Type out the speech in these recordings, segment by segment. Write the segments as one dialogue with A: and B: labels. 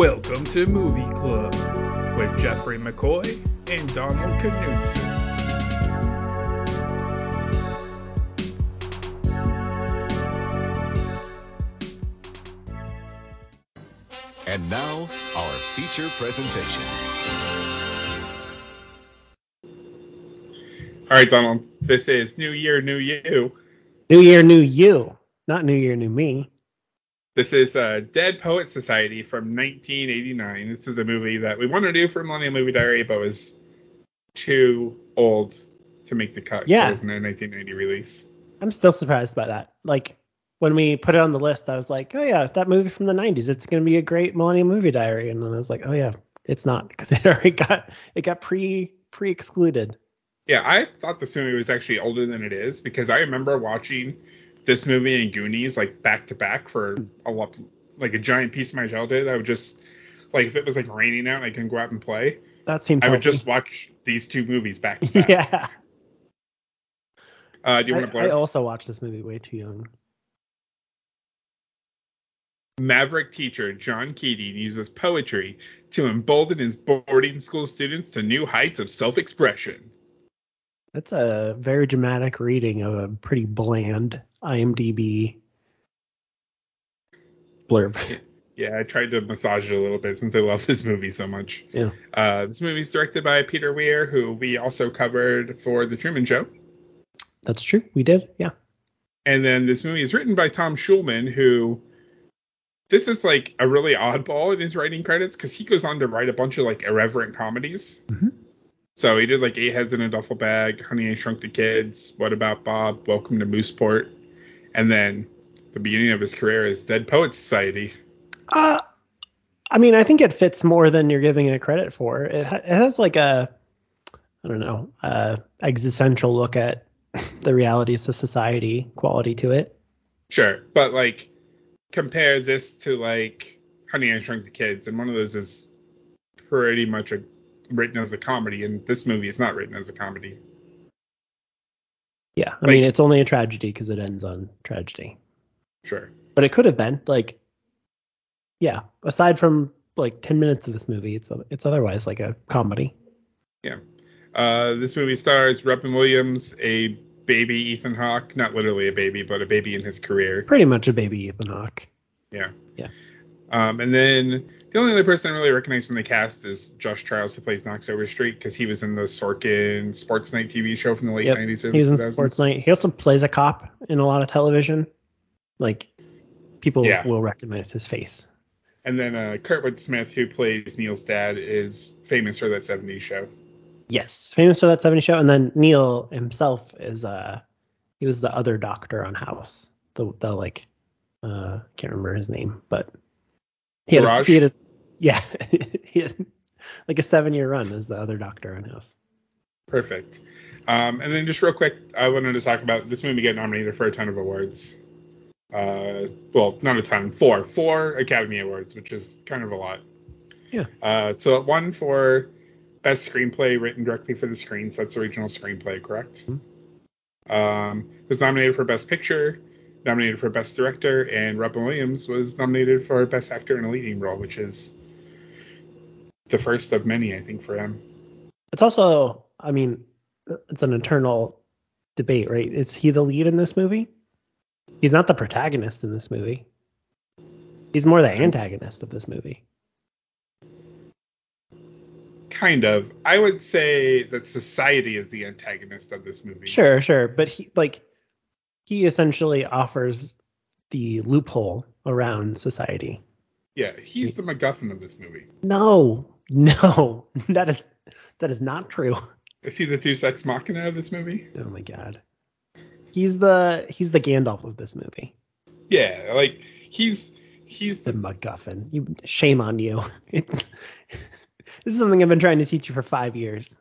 A: Welcome to Movie Club with Jeffrey McCoy and Donald Knudsen.
B: And now, our feature presentation.
A: All right, Donald. This is New Year, New You.
C: New Year, New You, not New Year, New Me.
A: This is uh, Dead Poet Society from 1989. This is a movie that we wanted to do for Millennium Movie Diary, but was too old to make the cut.
C: Yeah.
A: So it wasn't a 1990 release.
C: I'm still surprised by that. Like when we put it on the list, I was like, oh yeah, that movie from the 90s. It's gonna be a great Millennium Movie Diary, and then I was like, oh yeah, it's not because it already got it got pre pre excluded.
A: Yeah, I thought this movie was actually older than it is because I remember watching this movie and Goonies like back to back for a lot, like a giant piece of my childhood. I would just like if it was like raining out and I couldn't go out and play,
C: That seems.
A: I would just watch these two movies back to back.
C: yeah.
A: Uh, do you want to
C: I. I also watched this movie way too young.
A: Maverick teacher John Keating uses poetry to embolden his boarding school students to new heights of self-expression.
C: That's a very dramatic reading of a pretty bland IMDb blurb.
A: Yeah, I tried to massage it a little bit since I love this movie so much.
C: yeah.
A: Uh, this movie is directed by Peter Weir, who we also covered for The Truman Show.
C: That's true. We did. Yeah.
A: And then this movie is written by Tom Schulman, who this is like a really oddball in his writing credits because he goes on to write a bunch of like irreverent comedies.
C: Mhm.
A: So he did like Eight Heads in a Duffel Bag, Honey I Shrunk the Kids, What About Bob, Welcome to Mooseport, and then the beginning of his career is Dead Poet Society.
C: Uh, I mean, I think it fits more than you're giving it credit for. It, ha- it has like a, I don't know, uh, existential look at the realities of society quality to it.
A: Sure, but like compare this to like Honey I Shrunk the Kids, and one of those is pretty much a, written as a comedy, and this movie is not written as a comedy.
C: Yeah. I
A: Like-
C: mean, it's only a tragedy because it ends on tragedy,
A: Sure.
C: but it could have been like, yeah. Aside from like 10 minutes of this movie, it's it's otherwise like a comedy. Yeah.
A: Uh, this movie stars Robin Williams, a baby Ethan Hawke, not literally a baby, but a baby in his career.
C: Pretty much a baby Ethan Hawke.
A: Yeah.
C: Yeah.
A: Um, and then the only other person I really recognize from the cast is Josh Charles, who plays Knox Overstreet, because he was in the Sorkin Sports Night TV show from the late
C: Yep.
A: 90s. or
C: He was in
A: 2000s.
C: Sports Night. He also plays a cop in a lot of television. Like people
A: Yeah.
C: will recognize his face.
A: And then uh, Kurtwood Smith, who plays Neil's dad, is famous for that 70s show.
C: Yes, famous for that 70s show. And then Neil himself is uh he was the other doctor on House. The the like uh can't remember his name, but he had, a, he had a, yeah he had like a seven year run as the other doctor on House.
A: Perfect. Um, and then just real quick, I wanted to talk about this movie got nominated for a ton of awards. Uh, well, not a ton, four, four Academy Awards, which is kind of a lot.
C: Yeah.
A: Uh, so it won for best screenplay written directly for the screen. So that's original screenplay, correct? Um, was nominated for best picture, nominated for best director, and Robin Williams was nominated for best actor in a leading role, which is the first of many, I think, for him.
C: It's also I mean it's an eternal debate, right? Is he the lead in this movie? He's not the protagonist in this movie. He's more the antagonist of this movie.
A: Kind of. I would say that society is the antagonist of this movie.
C: Sure, sure, but he like he essentially offers the loophole around society.
A: Yeah, he's the MacGuffin of this movie.
C: No, no, that is that is not true.
A: Is he the Deus Ex Machina of this movie?
C: Oh my god, he's the he's the Gandalf of this movie.
A: Yeah, like he's he's
C: The
A: the
C: MacGuffin. You shame on you. It's this is something I've been trying to teach you for five years.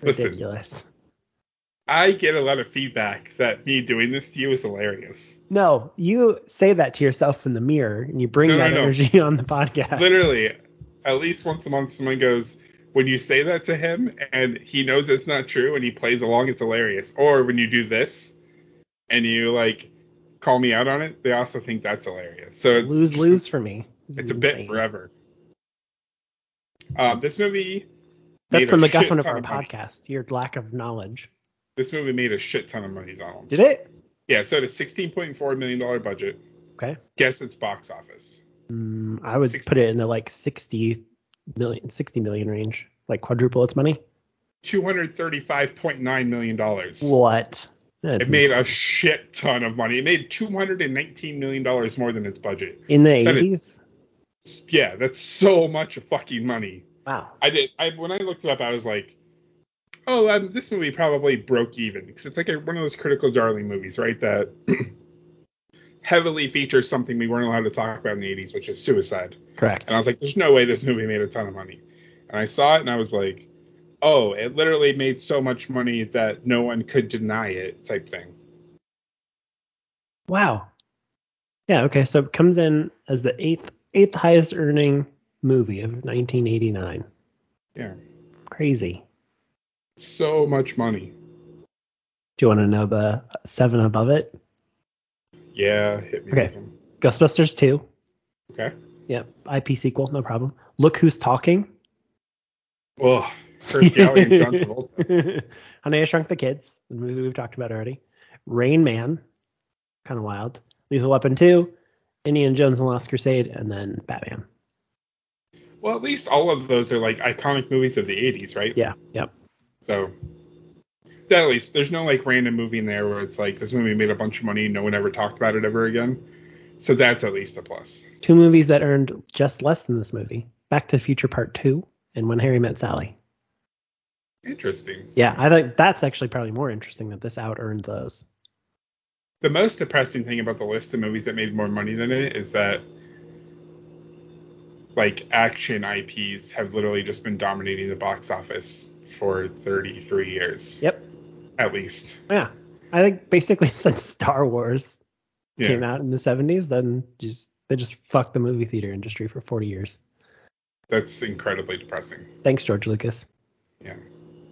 A: Listen. I get a lot of feedback that me doing this to you is hilarious.
C: No, you say that to yourself in the mirror and you bring
A: No,
C: that
A: no.
C: energy on the podcast.
A: Literally, at least once a month someone goes, when you say that to him and he knows it's not true and he plays along, it's hilarious. Or when you do this and you like call me out on it, they also think that's hilarious. So it's
C: lose lose for me. This
A: it's a bit forever. Um, this movie.
C: That's the MacGuffin of our podcast. Your lack of knowledge.
A: This movie made a shit ton of money, Donald.
C: Did it?
A: Yeah, so it had a $16.4 million budget.
C: Okay.
A: Guess its box office.
C: Mm, I would
A: 60.
C: put it in the like 60 million, 60 million range, like quadruple its money.
A: $235.9 million.
C: What? That's
A: It made
C: insane.
A: a shit ton of money. It made $219 million more than its budget.
C: in the
A: that is-
C: 80s.
A: Yeah, that's so much fucking money.
C: Wow.
A: I did. I when I looked it up, I was like, oh, um, this movie probably broke even because it's like a, one of those critical darling movies, right? That heavily features something we weren't allowed to talk about in the 80s, which is suicide.
C: Correct.
A: And I was like, there's no way this movie made a ton of money. And I saw it and I was like, oh, it literally made so much money that no one could deny it, type thing.
C: Wow. Yeah. Okay. So it comes in as the eighth eighth highest earning movie of 1989.
A: Yeah,
C: Crazy.
A: So much money.
C: Do you want to know the seven above it?
A: Yeah, hit me
C: Okay.
A: with them.
C: Ghostbusters 2.
A: Okay.
C: Yep. IP sequel. No problem. Look Who's Talking.
A: Oh, Kirstie Alley and John Travolta.
C: Honey, I Shrunk the Kids, the movie we've talked about already. Rain Man, kind of wild. Lethal Weapon 2, Indiana Jones and the Last Crusade, and then Batman.
A: Well, at least all of those are like iconic movies of the 80s, right?
C: Yeah, yep.
A: So that at least there's no like random movie in there where it's like this movie made a bunch of money, no one ever talked about it ever again. So that's at least a plus.
C: Two movies that earned just less than this movie Back to the Future Part 2 and When Harry Met Sally.
A: Interesting.
C: Yeah, I think that's actually probably more interesting that this out earned those.
A: The most depressing thing about the list of movies that made more money than it is that like action IPs have literally just been dominating the box office for 33 years
C: Yep.
A: at least.
C: Yeah. I think basically since Star Wars
A: Yeah.
C: came out in the 70s, then just they just fucked the movie theater industry for 40 years.
A: That's incredibly depressing.
C: Thanks, George Lucas.
A: Yeah.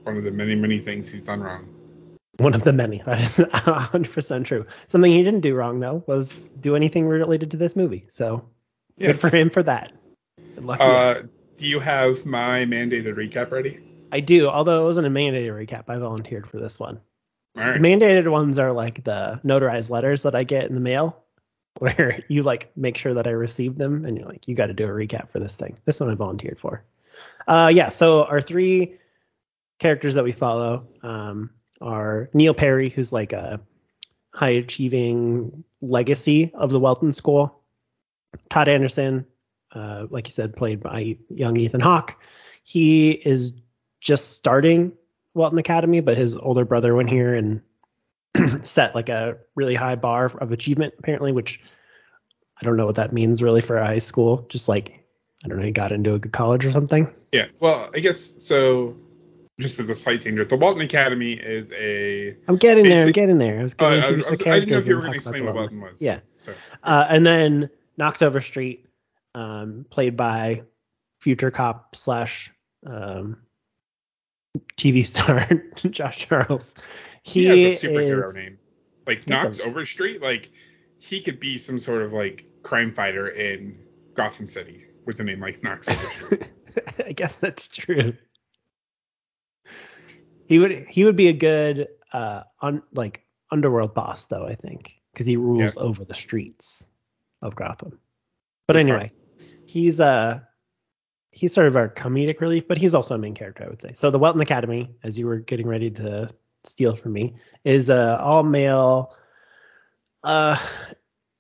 A: One of the many, many things he's done wrong.
C: One of the many. That is 100% true. Something he didn't do wrong, though, was do anything related to this movie. So good for him for that. Lucky
A: Uh, do you have my mandated recap ready?
C: I do, although it wasn't a mandated recap. I volunteered for this one.
A: Right.
C: The mandated ones are like the notarized letters that I get in the mail, where you like make sure that I received them, and you're like, you got to do a recap for this thing. This one I volunteered for. Uh, yeah. So our three characters that we follow um, are Neil Perry, who's like a high achieving legacy of the Welton School. Todd Anderson, uh, like you said, played by young Ethan Hawke. He is just starting Welton Academy, but his older brother went here and set like a really high bar of achievement, apparently, which I don't know what that means really for high school. Just like, I don't know, he got into a good college or something.
A: Yeah. Well, I guess so. Just as a slight danger, the Walton Academy is a.
C: I'm getting there. I'm getting there. I was
A: Uh, I,
C: to
A: I,
C: introduce the
A: I didn't know if you were going to explain what Walton was.
C: Yeah.
A: So.
C: Uh, and then Knox Overstreet, um, played by future cop slash um, TV star Josh Charles.
A: He,
C: He,
A: has a superhero
C: is,
A: name. Like Knox
C: he?
A: Overstreet, like he could be some sort of like crime fighter in Gotham City with a name like Knox Overstreet.
C: I guess that's true. He would he would be a good uh un, like underworld boss though I think because he rules over the streets of Gotham. But anyway, he's uh he's sort of our comedic relief, but he's also a main character I would say. So the Welton Academy, as you were getting ready to steal from me, is uh all male. Uh,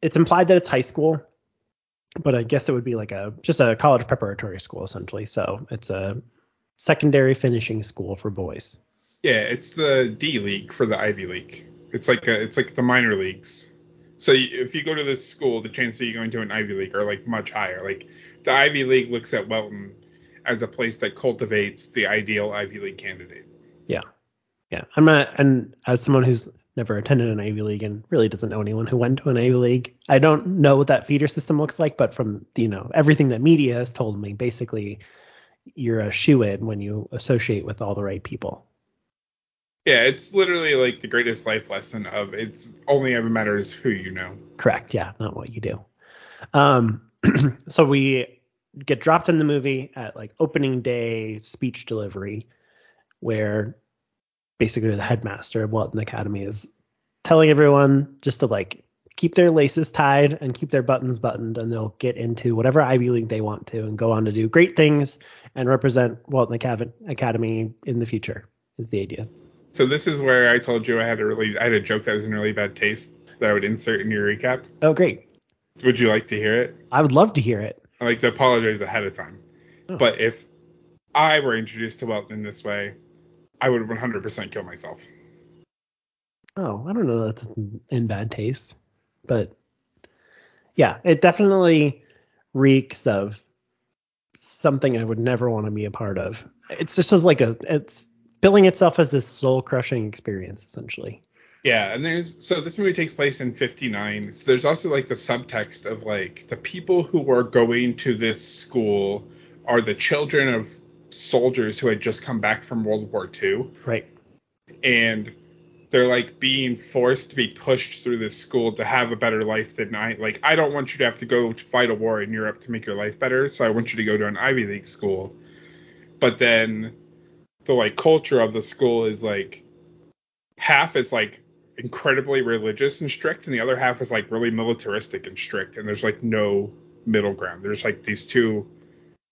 C: it's implied that it's high school, but I guess it would be like a just a college preparatory school essentially. So it's a secondary finishing school for boys.
A: Yeah, it's the D League for the Ivy League. It's like a, it's like the minor leagues. So if you go to this school, the chances of you going to an Ivy League are like much higher. Like the Ivy League looks at Welton as a place that cultivates the ideal Ivy League candidate.
C: Yeah, yeah. I'm not, and as someone who's never attended an Ivy League and really doesn't know anyone who went to an Ivy League, I don't know what that feeder system looks like. But from you know everything that media has told me, basically you're a shoe in when you associate with all the right people.
A: Yeah, it's literally like the greatest life lesson of it's only ever matters who you know.
C: Correct. Yeah, not what you do. Um, so we get dropped in the movie at like opening day speech delivery, where basically the headmaster of Walton Academy is telling everyone just to like keep their laces tied and keep their buttons buttoned, and they'll get into whatever Ivy League they want to and go on to do great things and represent Walton Academy in the future. Is the idea.
A: So this is where I told you I had a really I had a joke that was in really bad taste that I would insert in your recap.
C: Oh, great.
A: Would you like to hear it?
C: I would love to hear it.
A: I like to apologize ahead of time. Oh. But if I were introduced to Welton in this way, I would 100% kill myself.
C: Oh, I don't know that's in bad taste, but yeah, it definitely reeks of something I would never want to be a part of. It's just as like a it's billing itself as this soul crushing experience essentially.
A: Yeah, and there's so this movie takes place in 59. So there's also like the subtext of like the people who are going to this school are the children of soldiers who had just come back from World War II.
C: Right.
A: And they're like being forced to be pushed through this school to have a better life than I like I don't want you to have to go to fight a war in Europe to make your life better, so I want you to go to an Ivy League school. But then the like culture of the school is like half is like incredibly religious and strict, and the other half is like really militaristic and strict, and there's like no middle ground. There's like these two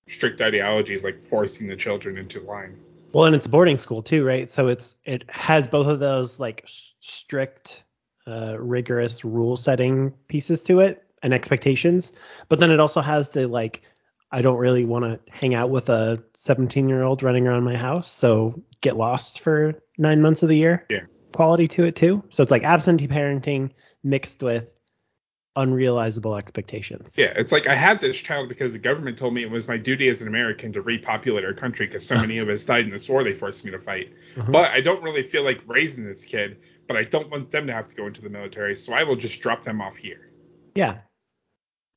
A: strict ideologies like forcing the children into line.
C: Well, and it's a boarding school too, right? So it's it has both of those like strict, uh, rigorous rule setting pieces to it and expectations, but then it also has the like I don't really want to hang out with a 17 year old running around my house, so get lost for nine months of the year.
A: Yeah.
C: Quality to it too. So it's like absentee parenting mixed with unrealizable expectations.
A: Yeah, it's like I had this child because the government told me it was my duty as an American to repopulate our country because so many of us died in this war they forced me to fight. Mm-hmm. But I don't really feel like raising this kid, but I don't want them to have to go into the military, so I will just drop them off here.
C: Yeah.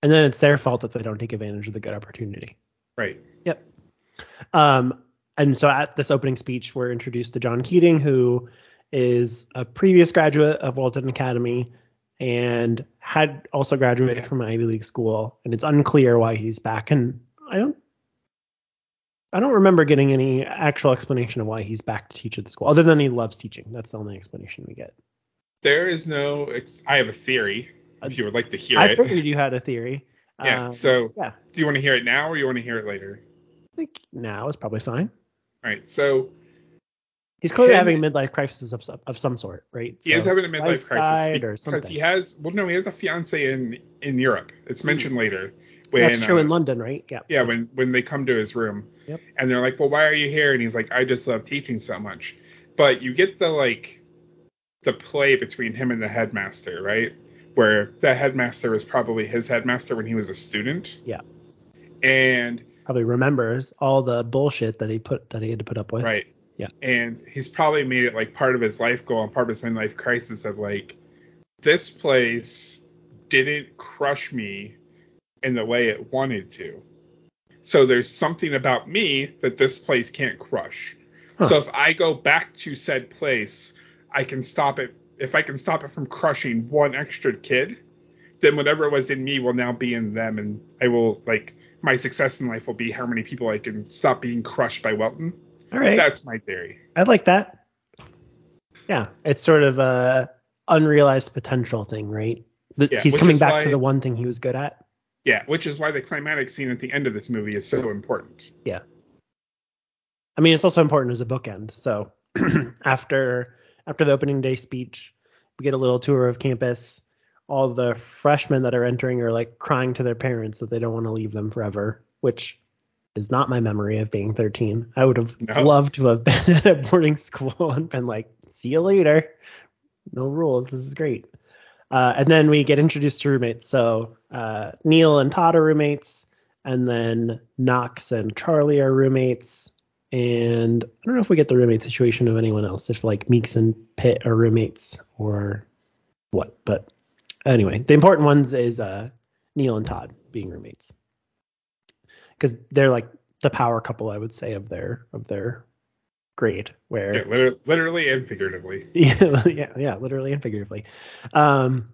C: And then it's their fault if they don't take advantage of the good opportunity.
A: Right.
C: Yep. Um, and so at this opening speech, we're introduced to John Keating, who is a previous graduate of Walton Academy and had also graduated from Ivy League school. And it's unclear why he's back. And I don't I don't remember getting any actual explanation of why he's back to teach at the school, other than he loves teaching. That's the only explanation we get.
A: There is no. I have a theory if you would like to hear
C: I
A: it.
C: I figured you had a theory.
A: Yeah. Um, so yeah. Do you want to hear it now or you want to hear it later?
C: I think now is probably fine.
A: All right. So
C: he's clearly having a midlife crisis of, of some sort, right?
A: So he is having a midlife crisis because he has. Well, no, he has a fiance in in Europe. It's mentioned mm. later.
C: When, That's true uh, in London, right?
A: Yeah. Yeah. When when they come to his room,
C: yep.
A: and they're like, "Well, why are you here?" And he's like, "I just love teaching so much." But you get the like the play between him and the headmaster, right? where the headmaster was probably his headmaster when he was a student.
C: Yeah.
A: And
C: probably remembers all the bullshit that he put that he had to put up with.
A: Right.
C: Yeah.
A: And he's probably made it like part of his life goal and part of his midlife crisis of like this place didn't crush me in the way it wanted to. So there's something about me that this place can't crush. Huh. So if I go back to said place, I can stop it if I can stop it from crushing one extra kid, then whatever was in me will now be in them, and I will like my success in life will be how many people I can stop being crushed by Welton.
C: All right,
A: that's my theory.
C: I like that. Yeah, it's sort of a unrealized potential thing, right? That yeah, he's coming back why, to the one thing he was good at.
A: Yeah, which is why the climatic scene at the end of this movie is so important.
C: Yeah. I mean, it's also important as a bookend. So after after the opening day speech, we get a little tour of campus. All the freshmen that are entering are like crying to their parents that they don't want to leave them forever, which is not my memory of being 13. I would have no. loved to have been at a boarding school and been like, see you later. No rules. This is great. Uh, and then we get introduced to roommates. So uh, Neil and Todd are roommates, and then Knox and Charlie are roommates. And I don't know if we get the roommate situation of anyone else, if like Meeks and Pitt are roommates or what. But anyway, the important ones is uh, Neil and Todd being roommates because they're like the power couple, I would say, of their of their grade. Where
A: yeah, literally, literally and figuratively.
C: Yeah, yeah, yeah, literally and figuratively. Um,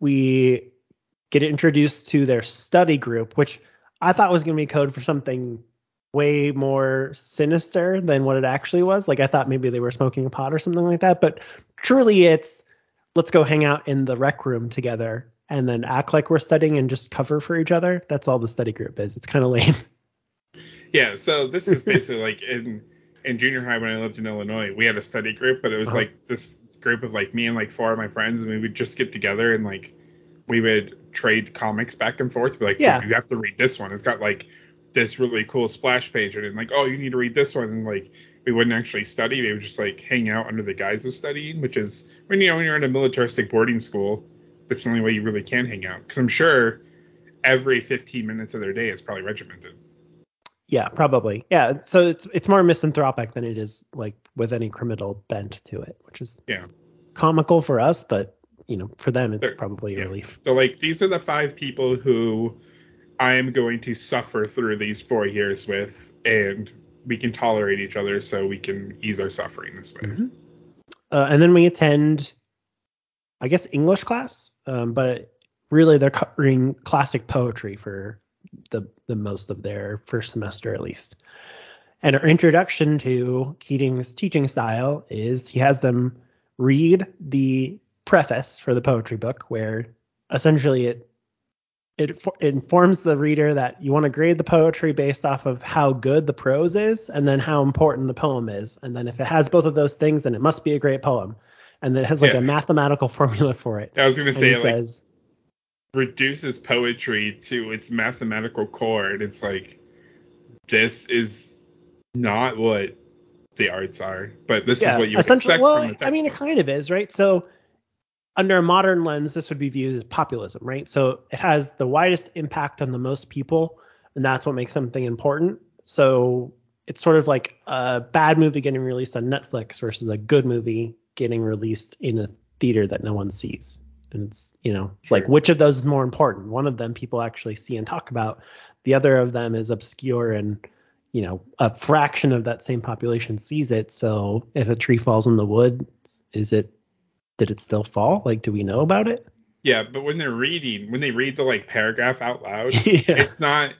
C: we get introduced to their study group, which I thought was going to be code for something way more sinister than what it actually was. Like I thought maybe they were smoking a pot or something like that, but truly it's let's go hang out in the rec room together and then act like we're studying and just cover for each other. That's all the study group is. It's kind of lame.
A: Yeah, so this is basically like in in junior high when I lived in Illinois, we had a study group, but it was
C: Uh-huh.
A: like this group of like me and like four of my friends, and we would just get together and like we would trade comics back and forth. Be like,
C: Yeah.
A: you have to read this one. It's got like this really cool splash page, and like, oh, you need to read this one, and like we wouldn't actually study. We would just like hang out under the guise of studying, which is when you know when you're in a militaristic boarding school, that's the only way you really can hang out. Because I'm sure every 15 minutes of their day is probably regimented.
C: Yeah, probably. Yeah, so it's it's more misanthropic than it is like with any criminal bent to it, which is
A: Yeah.
C: comical for us, but you know, for them it's
A: Sure.
C: probably a
A: Yeah.
C: relief.
A: So like these are the five people who I am going to suffer through these four years with, and we can tolerate each other so we can ease our suffering this way.
C: Mhm. Uh, and then we attend, I guess, English class, um, but really they're covering classic poetry for the the most of their first semester at least. And our introduction to Keating's teaching style is he has them read the preface for the poetry book, where essentially it it, it informs the reader that you want to grade the poetry based off of how good the prose is and then how important the poem is. And then if it has both of those things, then it must be a great poem. And then it has like
A: Yeah.
C: a mathematical formula for it.
A: I was gonna say it like
C: says,
A: reduces poetry to its mathematical core, and it's like this is not what the arts are, but this is what you expect
C: Well,
A: from the
C: I mean, it kind of is, right? So, under a modern lens, this would be viewed as populism, right? So, it has the widest impact on the most people, and that's what makes something important. So, it's sort of like a bad movie getting released on Netflix versus a good movie getting released in a theater that no one sees. And it's, you know,
A: Sure.
C: like which of those is more important? One of them people actually see and talk about. The other of them is obscure and you know, a fraction of that same population sees it. So if a tree falls in the woods, is it did it still fall? Like, do we know about it?
A: Yeah, but when they're reading, when they read the like paragraph out loud,
C: yeah.
A: it's not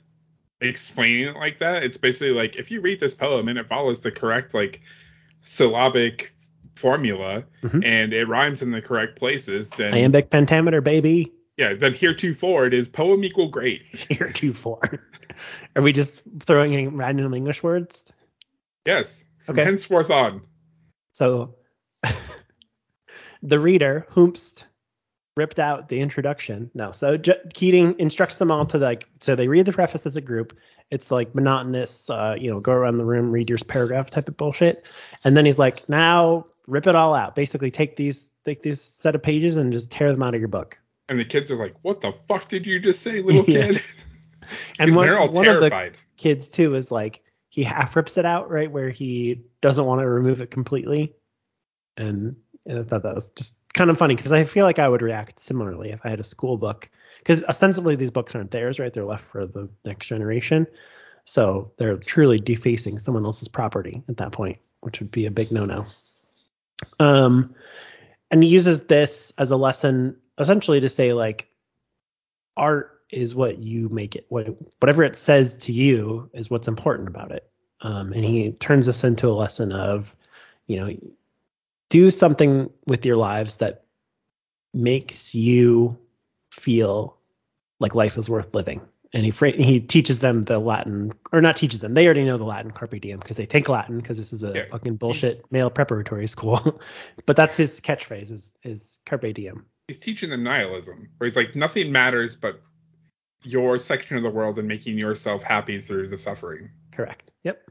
A: explaining it like that. It's basically like if you read this poem and it follows the correct like syllabic formula
C: Mhm.
A: and it rhymes in the correct places, then
C: Iambic pentameter, baby.
A: yeah, then heretofore it is poem equal great.
C: Here two four. Are we just throwing in random English words?
A: Yes. From
C: Okay.
A: henceforth on.
C: So the reader, Hoomst, ripped out the introduction. No, so J- Keating instructs them all to like, so they read the preface as a group. It's like monotonous, uh, you know, go around the room, read your paragraph type of bullshit. And then he's like, now rip it all out. Basically, take these, take these set of pages and just tear them out of your book.
A: And the kids are like, "What the fuck did you just say, little
C: Yeah.
A: kid?"
C: And one,
A: they're all
C: one of the kids too is like he half rips it out right where he doesn't want to remove it completely and, and i thought that was just kind of funny because i feel like i would react similarly if i had a school book because ostensibly these books aren't theirs right they're left for the next generation so they're truly defacing someone else's property at that point which would be a big no-no um and he uses this as a lesson essentially to say like art is what you make it what whatever it says to you is what's important about it. Um, and he turns this into a lesson of you know do something with your lives that makes you feel like life is worth living and he fra- he teaches them the latin or not teaches them they already know the latin carpe diem because they take latin because this is a
A: Yeah,
C: fucking bullshit
A: he's-
C: male preparatory school but that's his catchphrase is is carpe diem
A: He's teaching them nihilism, where he's like, "Nothing matters but your section of the world and making yourself happy through the suffering."
C: correct yep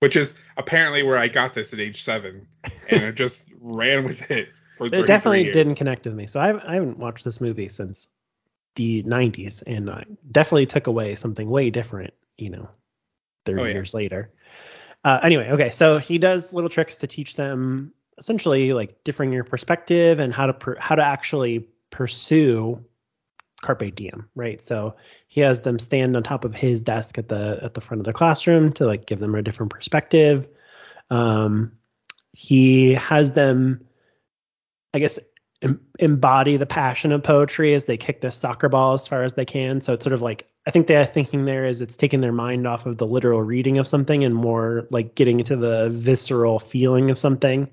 A: Which is apparently where I got this at age seven, and I just ran with it for.
C: it definitely
A: years.
C: didn't connect with me. So I haven't, I haven't watched this movie since the 90s, and I definitely took away something way different, you know, 30
A: Oh, yeah.
C: years later. Uh, anyway, okay, so he does little tricks to teach them essentially like differing your perspective and how to per, how to actually pursue carpe diem, right? So he has them stand on top of his desk at the at the front of the classroom to like give them a different perspective. Um, he has them I guess em- embody the passion of poetry as they kick the soccer ball as far as they can. So it's sort of like I think the thinking there is it's taking their mind off of the literal reading of something and more like getting into the visceral feeling of something.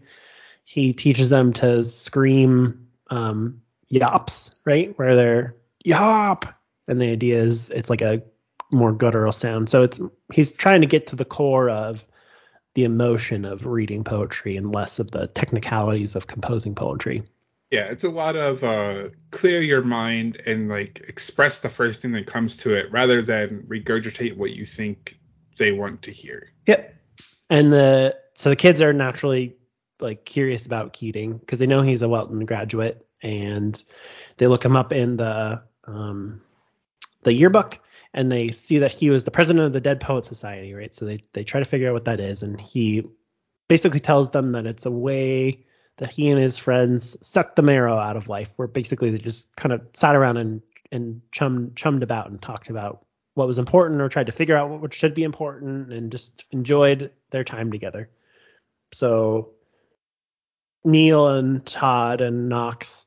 C: He teaches them to scream um, yawps, right? Where they're yawp, and the idea is it's like a more guttural sound. So it's he's trying to get to the core of the emotion of reading poetry and less of the technicalities of composing poetry.
A: Yeah, it's a lot of uh, clear your mind and like express the first thing that comes to it rather than regurgitate what you think they want to hear.
C: Yep. And the so the kids are naturally like curious about Keating because they know he's a Welton graduate and they look him up in the um, the yearbook and they see that he was the president of the Dead Poet Society, right? So they they try to figure out what that is, and he basically tells them that it's a way that he and his friends sucked the marrow out of life, where basically they just kind of sat around and and chummed chummed about and talked about what was important or tried to figure out what should be important and just enjoyed their time together. So Neil and Todd and Knox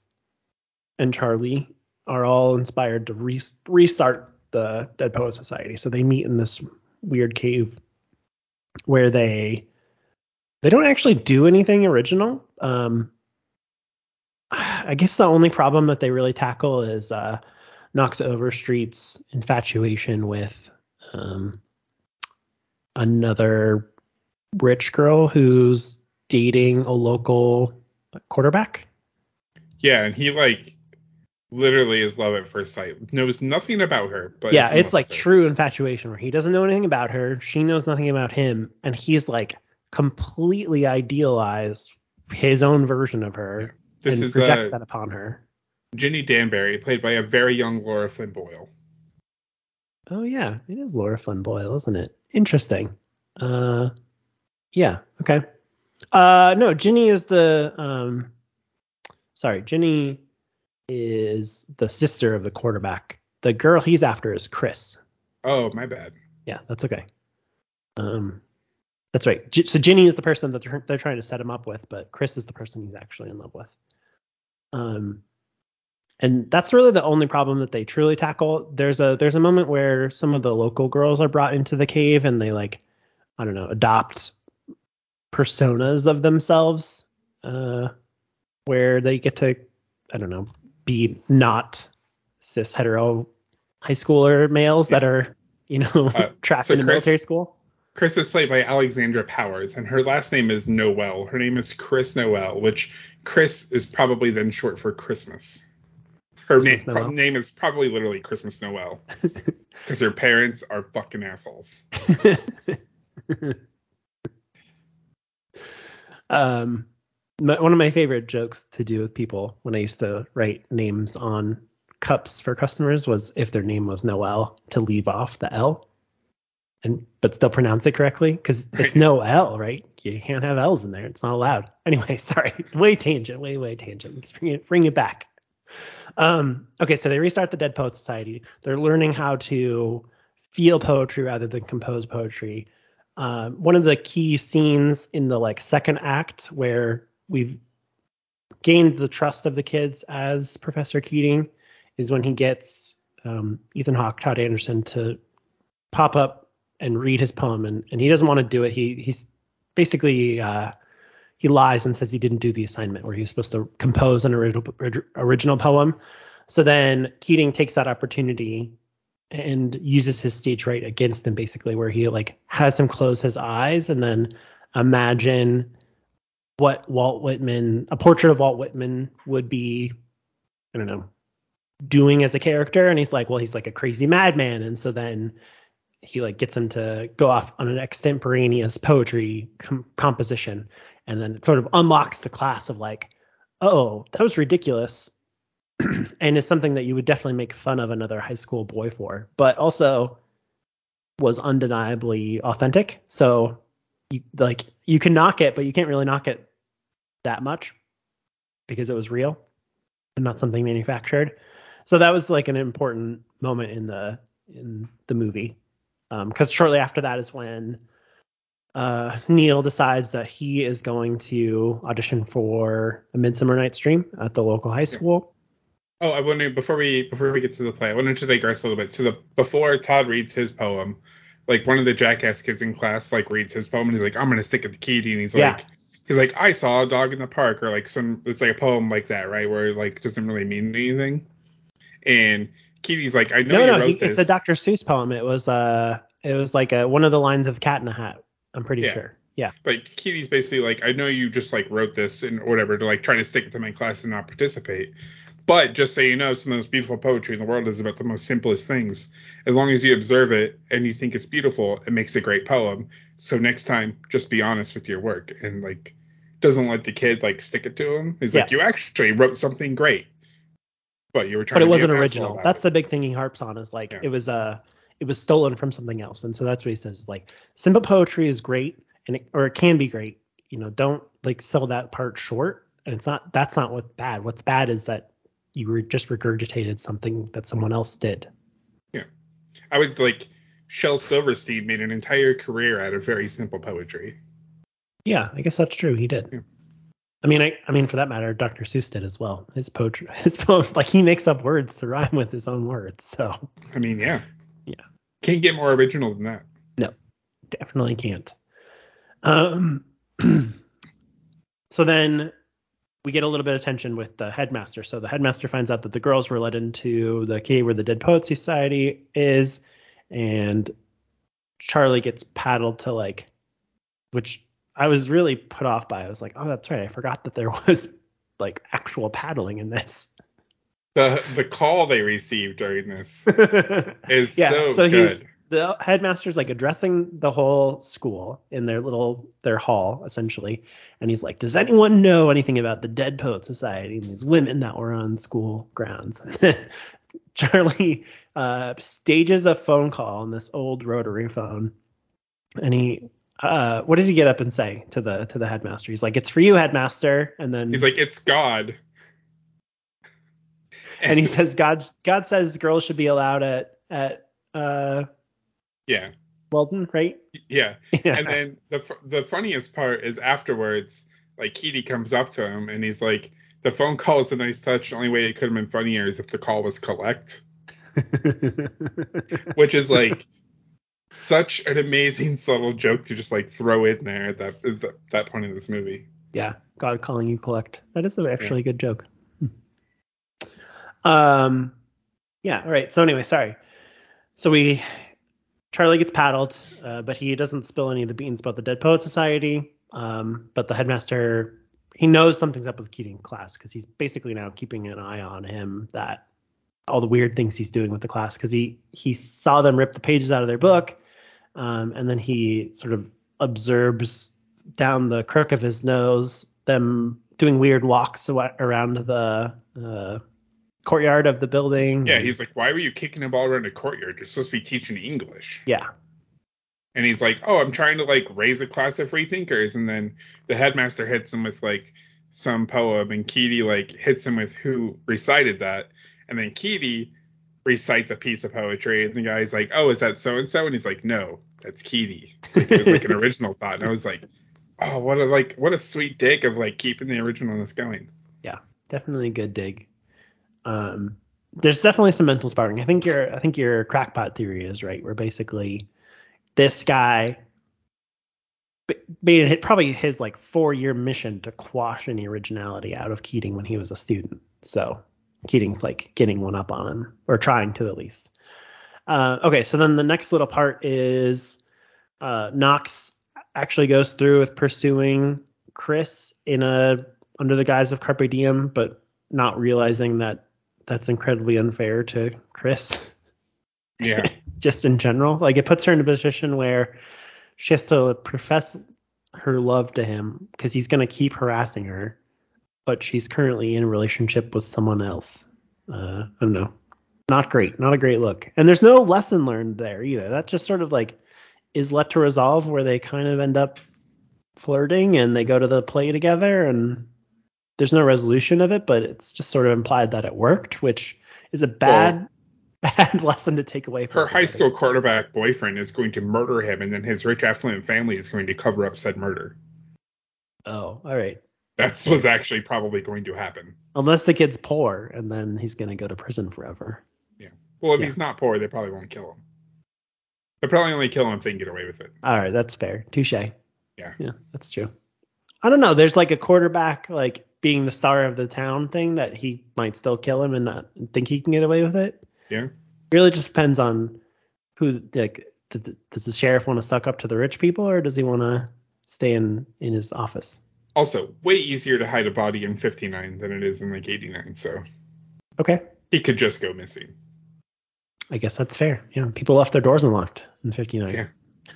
C: and Charlie are all inspired to re- restart the Dead Poet Society. So they meet in this weird cave where they they don't actually do anything original. Um, I guess the only problem that they really tackle is uh, Knox Overstreet's infatuation with um, another rich girl who's dating a local quarterback.
A: Yeah, and he like literally is love at first sight. Knows nothing about her, but
C: yeah, it's like true infatuation where he doesn't know anything about her, she knows nothing about him, and he's like completely idealized his own version of her this and is, projects uh, that upon her.
A: Ginny Danbury, played by a very young Laura Flynn Boyle.
C: Oh yeah, it is Laura Flynn Boyle, isn't it? Interesting. Uh, yeah, okay. Uh, no, Ginny is the um, sorry, Ginny is the sister of the quarterback. The girl he's after is Chris.
A: Oh, my bad.
C: Yeah, that's okay. Um, that's right. So Ginny is the person that they're, they're trying to set him up with, but Chris is the person he's actually in love with. Um, and that's really the only problem that they truly tackle. There's a there's a moment where some of the local girls are brought into the cave and they like I don't know adopt personas of themselves, uh, where they get to I don't know be not cis hetero high schooler males yeah. that are you know uh, trapped so in a Chris, military school.
A: Chris is played by Alexandra Powers, and her last name is Noel. Her name is Chris Noel, which Chris is probably then short for Christmas. Her Christmas name, pro- name is probably literally Christmas Noel, because her parents are fucking assholes.
C: um, one of my favorite jokes to do with people when I used to write names on cups for customers was if their name was Noel to leave off the L and but still pronounce it correctly because it's no L, right? You can't have L's in there. It's not allowed. Anyway, sorry, way tangent, way way tangent. Let's bring it bring it back. Um, okay, so they restart the Dead Poet Society. They're learning how to feel poetry rather than compose poetry. Um, one of the key scenes in the like second act where we've gained the trust of the kids as Professor Keating is when he gets um, Ethan Hawke, Todd Anderson to pop up and read his poem, and, and he doesn't want to do it. He he's basically uh, he lies and says he didn't do the assignment where he was supposed to compose an original original poem. So then Keating takes that opportunity and uses his stage right against him, basically, where he like has him close his eyes and then imagine what Walt Whitman, a portrait of Walt Whitman would be, I don't know, doing as a character. And he's like, well, he's like a crazy madman. And so then he like gets him to go off on an extemporaneous poetry com- composition and then it sort of unlocks the class of like oh that was ridiculous and is something that you would definitely make fun of another high school boy for but also was undeniably authentic. So you like you can knock it but you can't really knock it that much because it was real and not something manufactured. So that was like an important moment in the in the movie because um, shortly after that is when uh, Neil decides that he is going to audition for a Midsummer Night's Dream at the local high school.
A: Oh, I wonder before we before we get to the play, I wanted to digress a little bit to the before Todd reads his poem. Like one of the jackass kids in class like reads his poem and he's like, I'm gonna stick it to Keaty and he's
C: Yeah.
A: like he's like, I saw a dog in the park or like some it's like a poem like that, right? Where it, like doesn't really mean anything. And Keaty's like, I know
C: No,
A: you
C: no,
A: wrote
C: he,
A: this.
C: it's a Dr. Seuss poem. It was uh, it was like a, one of the lines of Cat in a Hat. I'm pretty
A: Yeah.
C: sure. Yeah.
A: But Kitty's basically like, I know you just like wrote this and whatever to like try to stick it to my class and not participate. But just so you know, some of the most beautiful poetry in the world is about the most simplest things. As long as you observe it and you think it's beautiful, it makes a great poem. So next time, just be honest with your work and like doesn't let the kid like stick it to him. He's like, you actually wrote something great, but you were trying.
C: But it wasn't original. That's the big thing he harps on is like
A: Yeah.
C: it was uh it was stolen from something else. And so that's what he says like simple poetry is great and it, or it can be great. You know, don't like sell that part short. And it's not that's not what's bad. What's bad is that you were just regurgitated something that someone else did.
A: Yeah, I would like. Shel Silverstein made an entire career out of very simple poetry.
C: Yeah, I guess that's true. He did.
A: Yeah.
C: I mean, I, I mean, for that matter, Dr. Seuss did as well. His poetry, his poem, like he makes up words to rhyme with his own words. So
A: I mean, yeah.
C: Yeah.
A: Can't get more original than that.
C: No, definitely can't. Um, so then we get a little bit of tension with the headmaster. So the headmaster finds out that the girls were led into the cave where the Dead Poets Society is, and Charlie gets paddled to like, which I was really put off by. I was like, oh, that's right, I forgot that there was like actual paddling in this.
A: The the call they received during this is
C: yeah,
A: so,
C: so
A: good.
C: he's the headmaster's like addressing the whole school in their little their hall essentially, and he's like, "Does anyone know anything about the Dead Poet Society and these women that were on school grounds?" Charlie uh, stages a phone call on this old rotary phone, and he. Uh, what does he get up and say to the to the headmaster? He's like, "It's for you, headmaster," and then
A: He's like, it's God.
C: and he says, "God God says girls should be allowed at at uh,
A: yeah,
C: Weldon, right?"
A: yeah.
C: Yeah.
A: And then the the funniest part is afterwards, like Keaty comes up to him and he's like, the phone call is a nice touch. The only way it could have been funnier is if the call was collect, which is like such an amazing subtle joke to just like throw in there at that at that- point in this movie.
C: yeah, God calling you collect. That is actually a good joke. Hmm. Um, yeah. All right. So anyway, sorry. So we Charlie gets paddled, uh, but he doesn't spill any of the beans about the Dead Poet Society. Um, but the headmaster he knows something's up with Keating class because he's basically now keeping an eye on him that all the weird things he's doing with the class because he he saw them rip the pages out of their book um, and then he sort of observes down the crook of his nose them doing weird walks around the uh, courtyard of the building
A: Yeah, he's like, why were you kicking a ball around a courtyard? You're supposed to be teaching English.
C: yeah
A: And he's like, oh, I'm trying to like raise a class of free thinkers. And then the headmaster hits him with like some poem, and Keaty like hits him with who recited that. And then Keaty recites a piece of poetry, and the guy's like, oh, is that so and so? And he's like, no, that's Keaty. Like, it was like an original thought, and I was like, oh, what a like what a sweet dig of like keeping the originalness going.
C: yeah definitely a good dig um there's definitely some mental sparring i think your i think your crackpot theory is right where basically this guy made it probably his like four year mission to quash any originality out of keating when he was a student so keating's like getting one up on him or trying to at least uh, okay so then the next little part is uh, knox actually goes through with pursuing chris in a under the guise of carpe diem but not realizing that that's incredibly unfair to chris
A: Yeah.
C: just in general. Like it puts her in a position where she has to profess her love to him because he's going to keep harassing her, but she's currently in a relationship with someone else. Uh, I don't know. Not great. Not a great look. And there's no lesson learned there either. That's just sort of like is let to resolve where they kind of end up flirting and they go to the play together and there's no resolution of it, but it's just sort of implied that it worked, which is a bad bad lesson to take away from
A: Her high
C: everybody.
A: school quarterback boyfriend is going to murder him, and then his rich affluent family is going to cover up said murder.
C: Oh, all right.
A: That's what's actually probably going to happen.
C: Unless the kid's poor, and then he's gonna go to prison forever.
A: Yeah. Well, if
C: Yeah.
A: he's not poor, they probably won't kill him. They'll probably only kill him if they can get away with it.
C: All right, that's fair. Touche.
A: Yeah.
C: Yeah, that's true. I don't know. There's like a quarterback like being the star of the town thing that he might still kill him and not think he can get away with it.
A: Yeah.
C: Really just depends on who like does the sheriff want to suck up to the rich people or does he want to stay in in his office?
A: Also, way easier to hide a body in 59 than it is in like 89. So
C: Okay.
A: he could just go missing.
C: I guess that's fair. Yeah, people left their doors unlocked in 59.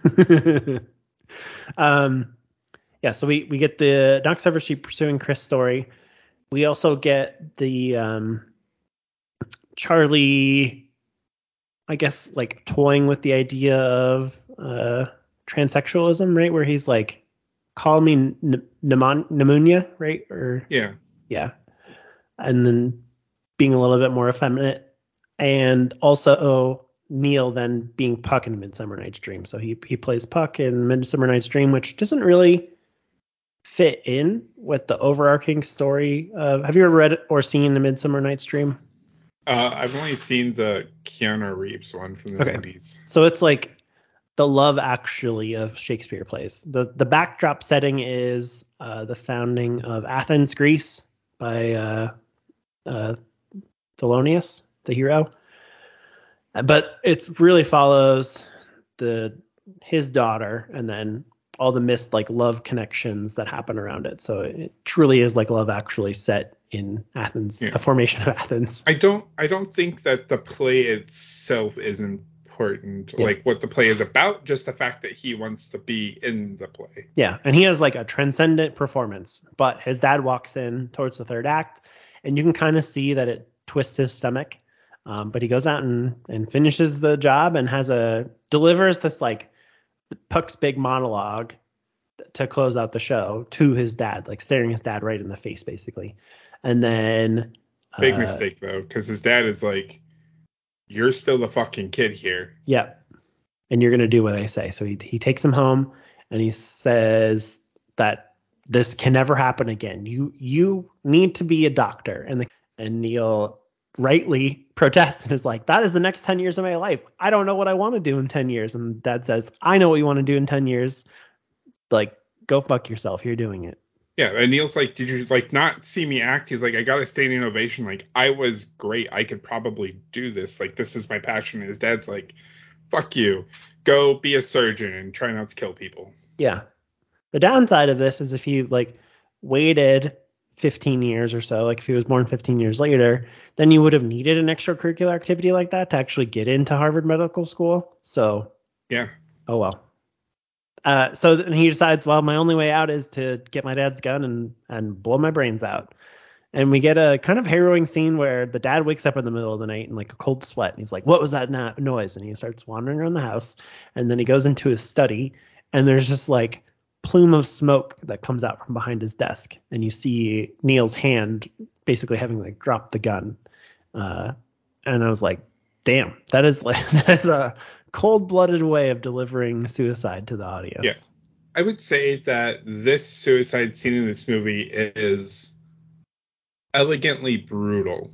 A: Yeah.
C: um, yeah, so we, we get the Knox Overstreet pursuing Chris story. We also get the um, Charlie, I guess, like toying with the idea of uh, transsexualism, right? Where he's like, call me Nuwanda, right? Or
A: Yeah.
C: yeah. And then being a little bit more effeminate. And also oh, Neil then being Puck in Midsummer Night's Dream. So he he plays Puck in Midsummer Night's Dream, which doesn't really fit in with the overarching story of have you ever read or seen the Midsummer Night's Dream?
A: Uh, I've only seen the Keanu Reeves one from the
C: Okay.
A: 90s.
C: So it's like the love actually of Shakespeare plays. The the backdrop setting is uh, the founding of Athens, Greece by uh, uh, Thelonious, the hero. But it really follows the his daughter and then all the missed like love connections that happen around it. So it truly is like love actually set in Athens,
A: Yeah.
C: the formation of Athens.
A: I don't I don't think that the play itself is important.
C: Yeah.
A: Like what the play is about, just the fact that he wants to be in the play.
C: Yeah, and he has like a transcendent performance. But his dad walks in towards the third act, and you can kind of see that it twists his stomach. Um, but he goes out and, and finishes the job and has a delivers this like Puck's big monologue to close out the show to his dad, like staring his dad right in the face, basically. And then
A: Big
C: uh,
A: mistake though, because his dad is like, "You're still the fucking kid here."
C: Yep. And you're going to do what I say. So he, he takes him home and he says that this can never happen again. You you need to be a doctor. And the, and Neil rightly protests and is like, that is the next 10 years of my life. I don't know what I want to do in 10 years. And dad says, I know what you want to do in 10 years. Like, go fuck yourself. You're doing it.
A: Yeah, and Neil's like, "Did you like not see me act?" He's like, "I got a standing ovation. Like I was great. I could probably do this. Like this is my passion." And his dad's like, "Fuck you. Go be a surgeon and try not to kill people."
C: Yeah. The downside of this is if you like waited 15 years or so, like if he was born 15 years later, then you would have needed an extracurricular activity like that to actually get into Harvard Medical School. So,
A: Yeah.
C: oh well. Uh, so then he decides, well, my only way out is to get my dad's gun and and blow my brains out. And we get a kind of harrowing scene where the dad wakes up in the middle of the night in like a cold sweat. And he's like, "What was that noise?" And he starts wandering around the house. And then he goes into his study, and there's just like plume of smoke that comes out from behind his desk, and you see Neil's hand basically having like dropped the gun. Uh, and I was like, "Damn, that is like that's a cold-blooded way of delivering suicide to the audience."
A: Yeah. I would say that this suicide scene in this movie is elegantly brutal.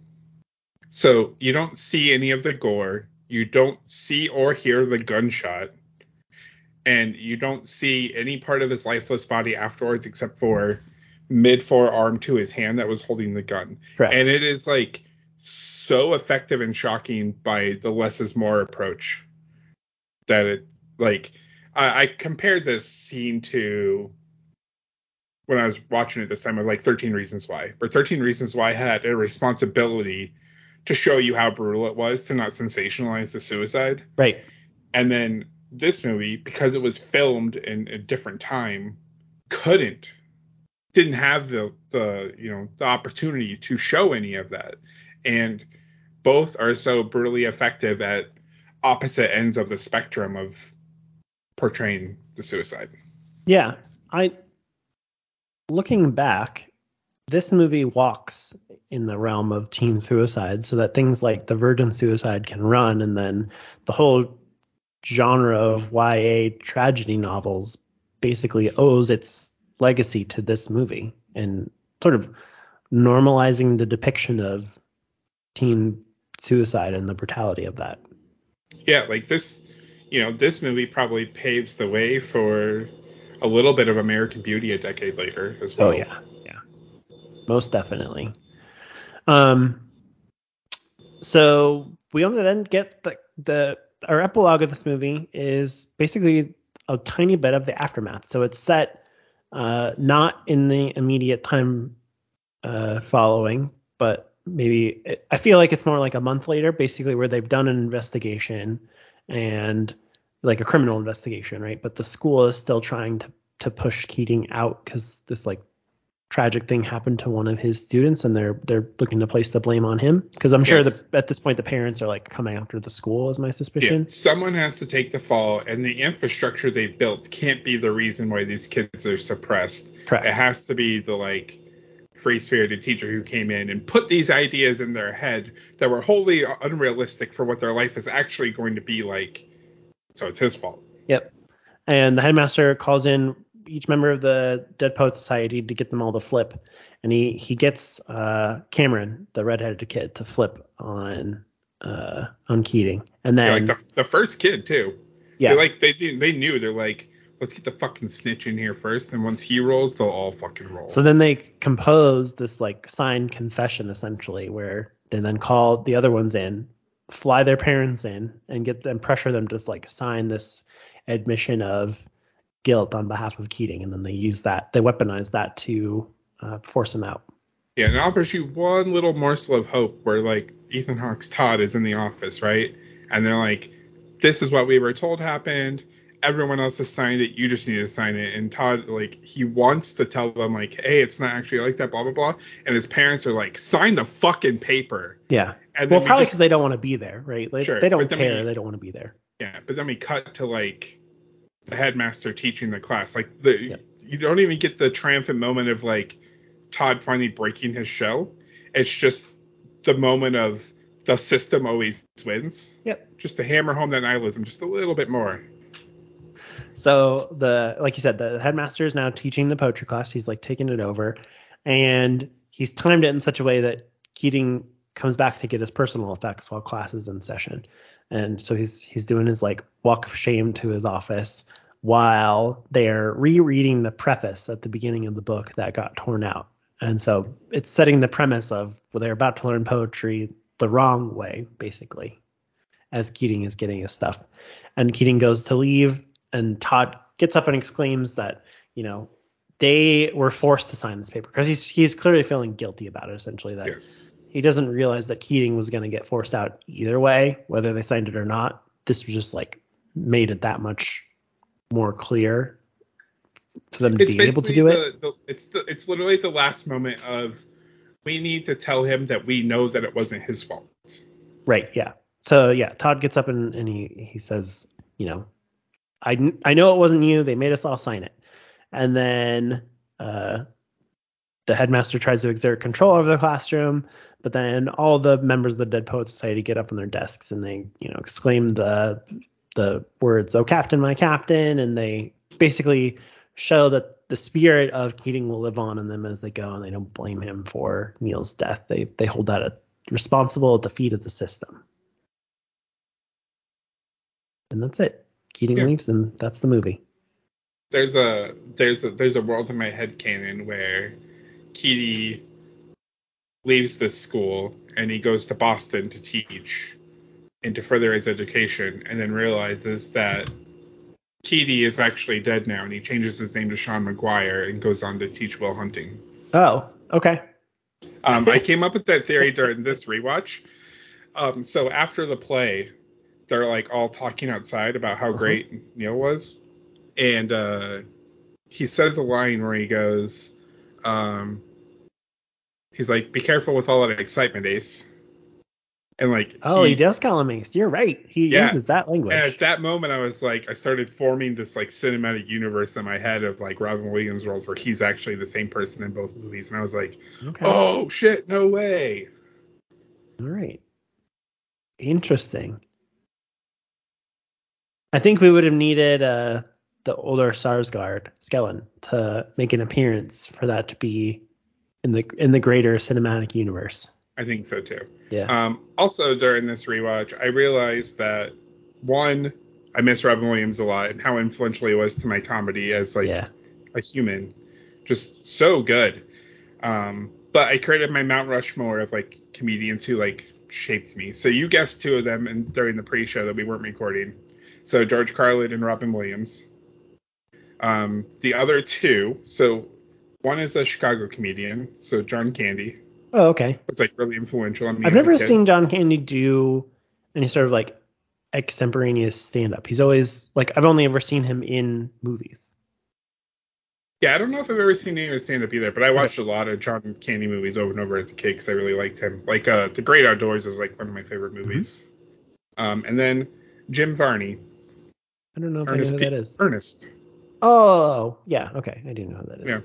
A: So you don't see any of the gore, you don't see or hear the gunshot, and you don't see any part of his lifeless body afterwards except for mid forearm to his hand that was holding the gun.
C: Correct.
A: And it is like so effective and shocking by the less is more approach that it like I, I compared this scene to when I was watching it this time of like 13 Reasons Why, where 13 Reasons Why had a responsibility to show you how brutal it was to not sensationalize the suicide.
C: right.
A: And then this movie, because it was filmed in a different time, couldn't didn't have the the you know the opportunity to show any of that. And both are so brutally effective at opposite ends of the spectrum of portraying the suicide.
C: Yeah, I looking back, this movie walks in the realm of teen suicide, so that things like the virgin suicide can run, and then the whole genre of YA tragedy novels basically owes its legacy to this movie. And sort of normalizing the depiction of teen suicide and the brutality of that.
A: Yeah, like this, you know, this movie probably paves the way for a little bit of American Beauty a decade later as well.
C: Oh yeah, yeah, most definitely. Um, so we only then get the the our epilogue of this movie is basically a tiny bit of the aftermath. So it's set uh, not in the immediate time uh, following, but maybe I feel like it's more like a month later, basically where they've done an investigation and like a criminal investigation, right? But the school is still trying to to push Keating out because this like tragic thing happened to one of his students and they're they're looking to place the blame on him because i'm sure
A: Yes.
C: that at this point the parents are like coming after the school is my suspicion
A: Yeah, someone has to take the fall, and the infrastructure they built can't be the reason why these kids are suppressed.
C: correct
A: It has to be the like free spirited teacher who came in and put these ideas in their head that were wholly unrealistic for what their life is actually going to be like. So it's his fault.
C: yep and the headmaster calls in each member of the dead poet society to get them all to flip and he he gets uh cameron the redheaded kid to flip on uh on keating and
A: Yeah,
C: then
A: like the, the first kid too.
C: yeah
A: They like they they knew they're like let's get the fucking snitch in here first, and once he rolls, they'll all fucking roll.
C: So then they compose this like signed confession essentially, where they then call the other ones in, fly their parents in, and get them pressure them to like sign this admission of guilt on behalf of Keating, and then they use that, they weaponize that to uh, force him out.
A: Yeah, and I'll pursue one little morsel of hope where like Ethan Hawke's Todd is in the office, right? And they're like, This is what we were told happened. Everyone else has signed it, you just need to sign it. And Todd, like, he wants to tell them, like, hey, it's not actually like that, blah blah blah. And his parents are like, sign the fucking paper.
C: Yeah.
A: And
C: Well, probably because they don't want to be there, right? Like,
A: Sure,
C: they don't care.
A: we-
C: they don't want to be there.
A: Yeah, but then we cut to like the headmaster teaching the class. Like the you don't even get the triumphant moment of like Todd finally breaking his shell. It's just the moment of the system always wins.
C: Yep.
A: Just to hammer home that nihilism just a little bit more.
C: So the like you said, the headmaster is now teaching the poetry class. He's like taking it over, and he's timed it in such a way that Keating comes back to get his personal effects while class is in session. And so he's he's doing his like walk of shame to his office while they're rereading the preface at the beginning of the book that got torn out. And so it's setting the premise of well, they're about to learn poetry the wrong way, basically, as Keating is getting his stuff. And Keating goes to leave, and Todd gets up and exclaims that, you know, they were forced to sign this paper because he's he's clearly feeling guilty about it. Essentially, that
A: Yes.
C: he doesn't realize that Keating was going to get forced out either way, whether they signed it or not. This was just like made it that much more clear for them to
A: It's
C: be able to do it.
A: the, the it's the it's literally the last moment of we need to tell him that we know that it wasn't his fault.
C: Right. Yeah. So yeah, Todd gets up and, and he he says, you know, I I know it wasn't you. They made us all sign it. And then uh, the headmaster tries to exert control over the classroom, but then all the members of the Dead Poet Society get up from their desks and they, you know, exclaim the the words "Oh Captain, my Captain," and they basically show that the spirit of Keating will live on in them as they go, and they don't blame him for Neil's death. They they hold that responsible defeat of the system. And that's it. Keating
A: Yeah.
C: leaves, and that's the movie.
A: there's a there's a there's a world in my head canon where Keedy leaves this school and he goes to Boston to teach and to further his education and then realizes that Keedy is actually dead now and he changes his name to Sean Maguire and goes on to teach Will Hunting.
C: Oh, okay.
A: Um, I came up with that theory during this rewatch. Um, so after the play, they're like all talking outside about how
C: Uh-huh.
A: great Neil was, and uh, he says a line where he goes, um, he's like, "Be careful with all that excitement, Ace." And like,
C: Oh, he, does call him Ace. You're right. He
A: Yeah.
C: uses that language.
A: And at that moment, I was like, I started forming this like cinematic universe in my head of like Robin Williams roles where he's actually the same person in both movies, and I was like,
C: okay.
A: oh shit, no way.
C: All right. Interesting. I think we would have needed uh, the older Skarsgård, Stellan, to make an appearance for that to be in the in the greater cinematic universe.
A: I think so too.
C: Yeah.
A: Um, also during this rewatch, I realized that one, I miss Robin Williams a lot and how influential he was to my comedy as like
C: yeah.
A: a human, just so good. Um, but I created my Mount Rushmore of like comedians who like shaped me. So you guessed two of them and during the pre-show that we weren't recording. So George Carlin and Robin Williams. Um, the other two, so one is a Chicago comedian, so John Candy
C: Oh, okay.
A: was like really influential on me.
C: I've never seen John Candy do any sort of like extemporaneous stand up. He's always like I've only ever seen him in movies.
A: Yeah, I don't know if I've ever seen any of his stand up either, but I watched a lot of John Candy movies over and over as a kid because I really liked him. Like uh, The Great Outdoors is like one of my favorite
C: Mm-hmm.
A: movies. Um, and then Jim Varney,
C: I don't know if I know
A: Ernest
C: who
A: P-
C: that is.
A: Ernest.
C: Oh, yeah. Okay, I do know who that is.
A: Yeah.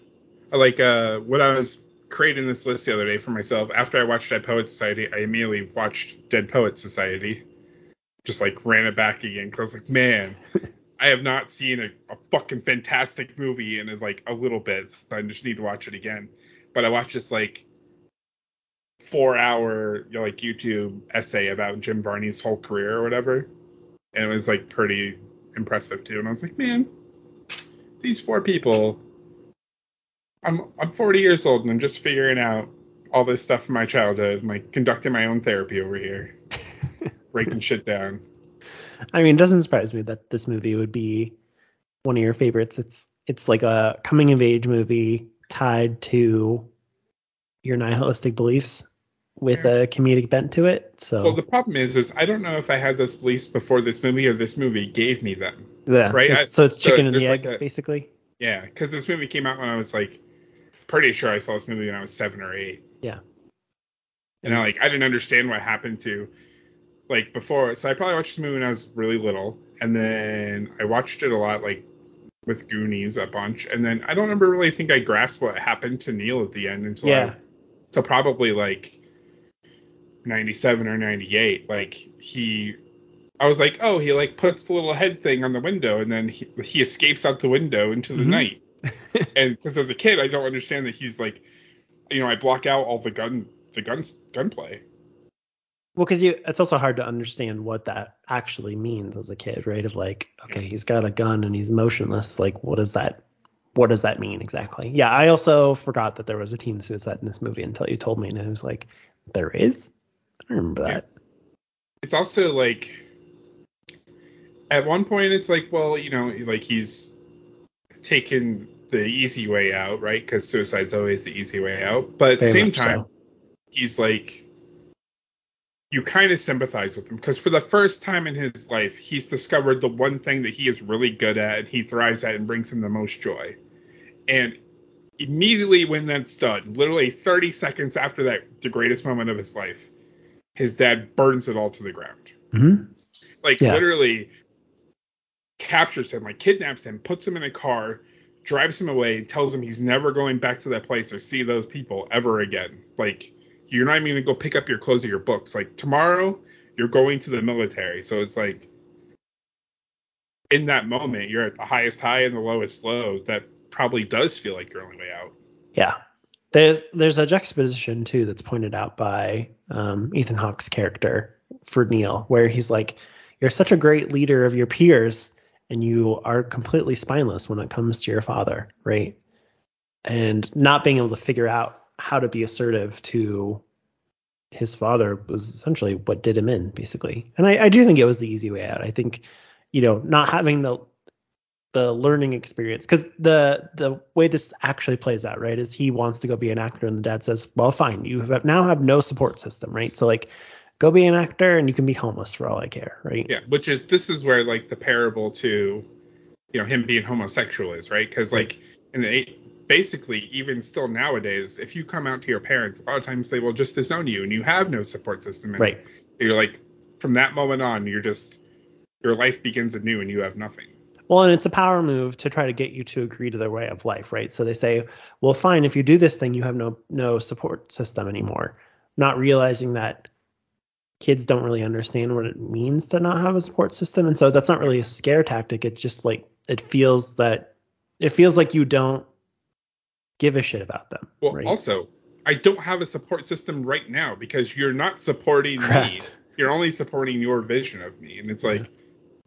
A: I like uh, when I was creating this list the other day for myself. After I watched Dead Poet Society, I immediately watched Dead Poet Society. Just like ran it back again because I was like, man, I have not seen a, a fucking fantastic movie in like a little bit. So I just need to watch it again. But I watched this like four hour you know, like YouTube essay about Jim Varney's whole career or whatever. And it was like pretty impressive too. And I was like, man, these four people I'm I'm 40 years old and I'm just figuring out all this stuff from my childhood, I'm like conducting my own therapy over here, breaking shit down.
C: I mean, it doesn't surprise me that this movie would be one of your favorites. It's it's like a coming of age movie tied to your nihilistic beliefs with a comedic bent to it. So
A: Well, the problem is, is I don't know if I had those beliefs before this movie or this movie gave me them.
C: yeah,
A: right,
C: it's- so it's
A: so
C: chicken and the egg
A: like a-
C: basically.
A: Yeah, because this movie came out when I was like pretty sure I saw this movie when I was seven or eight.
C: Yeah.
A: And I like I didn't understand what happened to like before. So I probably watched the movie when I was really little, and then I watched it a lot like with Goonies a bunch, and then I don't ever really think I grasped what happened to Neil at the end until
C: Yeah.
A: I, until probably like 97 or 98. Like he. I was like, oh, he like puts the little head thing on the window, and then he, he escapes out the window into the
C: Mhm.
A: night. and because as a kid, I don't understand that he's like, you know, I block out all the gun, the guns, gunplay.
C: Well, because you, it's also hard to understand what that actually means as a kid, right? Of like, okay, he's got a gun and he's motionless. Like, what does that, what does that mean exactly? Yeah, I also forgot that there was a teen suicide in this movie until you told me, and I was like, there is. I remember that.
A: It's also like, at one point, it's like, well, you know, like he's taken the easy way out, right? Because suicide's always the easy way out. But at the same
C: much so.
A: time, he's like you kind of sympathize with him because for the first time in his life he's discovered the one thing that he is really good at and he thrives at and brings him the most joy and immediately when that's done literally 30 seconds after that the greatest moment of his life his dad burns it all to the ground
C: hmm
A: like
C: Yeah.
A: literally captures him, like kidnaps him, puts him in a car, drives him away, tells him he's never going back to that place or see those people ever again. Like you're not even gonna go pick up your clothes or your books. Like tomorrow you're going to the military. So it's like in that moment you're at the highest high and the lowest low. That probably does feel like your only way out.
C: Yeah. There's there's a juxtaposition too that's pointed out by um, Ethan Hawke's character for Neil, where he's like, "You're such a great leader of your peers, and you are completely spineless when it comes to your father, right?" And not being able to figure out how to be assertive to his father was essentially what did him in, basically. And I, I do think it was the easy way out. I think, you know, not having the the learning experience. Because the the way this actually plays out right is he wants to go be an actor and the dad says well fine you have now have no support system right? So like go be an actor and you can be homeless for all i care right?
A: Yeah, which is this is where like the parable to you know him being homosexual is right? Because like in the basically even still nowadays if you come out to your parents a lot of times they will just disown you and you have no support system and
C: right.
A: you're like from that moment on you're just your life begins anew and you have nothing
C: well and it's a power move to try to get you to agree to their way of life right so they say well fine if you do this thing you have no no support system anymore not realizing that kids don't really understand what it means to not have a support system and so that's not really a scare tactic it's just like it feels that it feels like you don't give a shit about them
A: well
C: right?
A: also I don't have a support system right now because you're not supporting
C: Correct.
A: me. You're only supporting your vision of me, and it's like,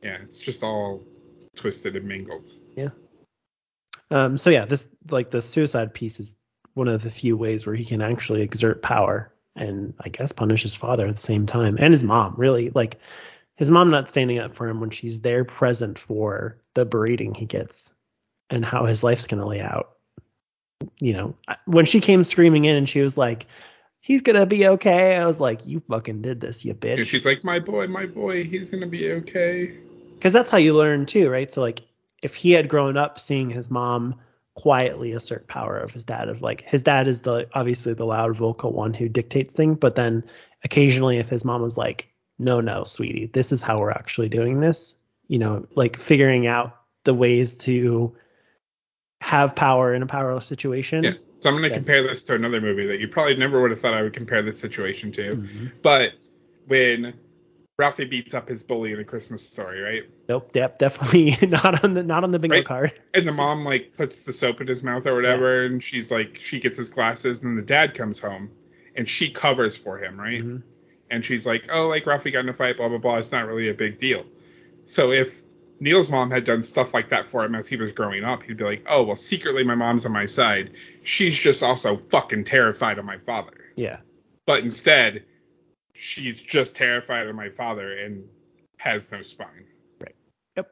A: yeah, it's just all twisted and mingled. Yeah.
C: Um, so yeah, this like the suicide piece is one of the few ways where he can actually exert power and I guess punish his father at the same time and his mom. Really, like his mom not standing up for him when she's there present for the berating he gets and how his life's gonna lay out. You know, when she came screaming in and she was like, "He's gonna be okay," I was like, "You fucking did this, you bitch."
A: And
C: bitch."
A: she's like, my boy, my boy, he's gonna be okay.
C: Because that's how you learn too, right? So like if he had grown up seeing his mom quietly assert power of his dad, of like his dad is the obviously the loud vocal one who dictates things, but then occasionally if his mom was like, no, no, sweetie, this is how we're actually doing this, you know, like figuring out the ways to have power in a powerless situation.
A: Yeah. So I'm gonna
C: Okay.
A: compare this to another movie that you probably never would have thought I would compare this situation to.
C: Mhm.
A: But when Ralphie beats up his bully in A Christmas Story, right?
C: Nope, yep, definitely not on the not on the bingo
A: Right.
C: card.
A: And the mom like puts the soap in his mouth or whatever, and she's like, she gets his glasses, and the dad comes home, and she covers for him, right?
C: Mhm.
A: And she's like, oh, like Ralphie got in a fight, blah blah blah. It's not really a big deal. So if Neil's mom had done stuff like that for him as he was growing up, he'd be like, oh, well, secretly my mom's on my side. She's just also fucking terrified of my father.
C: Yeah.
A: But instead, she's just terrified of my father and has no spine. Right. Yep.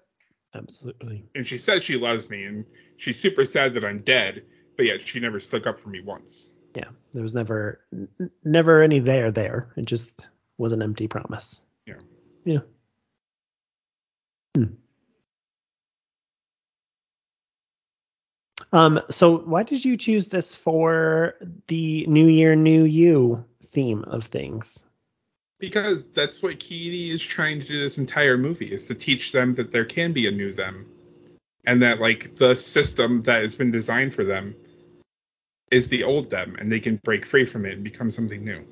C: Absolutely.
A: And she says she loves me, and she's super sad that I'm dead, but yet she never stuck up for me once.
C: Yeah. There was never n- never any there there. It just was an empty promise.
A: Yeah.
C: Yeah. Hmm. Um, so why did you choose this for the New Year, New You theme of things?
A: Because that's what Keaty is trying to do this entire movie is to teach them that there can be a new them. And that like the system that has been designed for them is the old them and they can break free from it and become something new.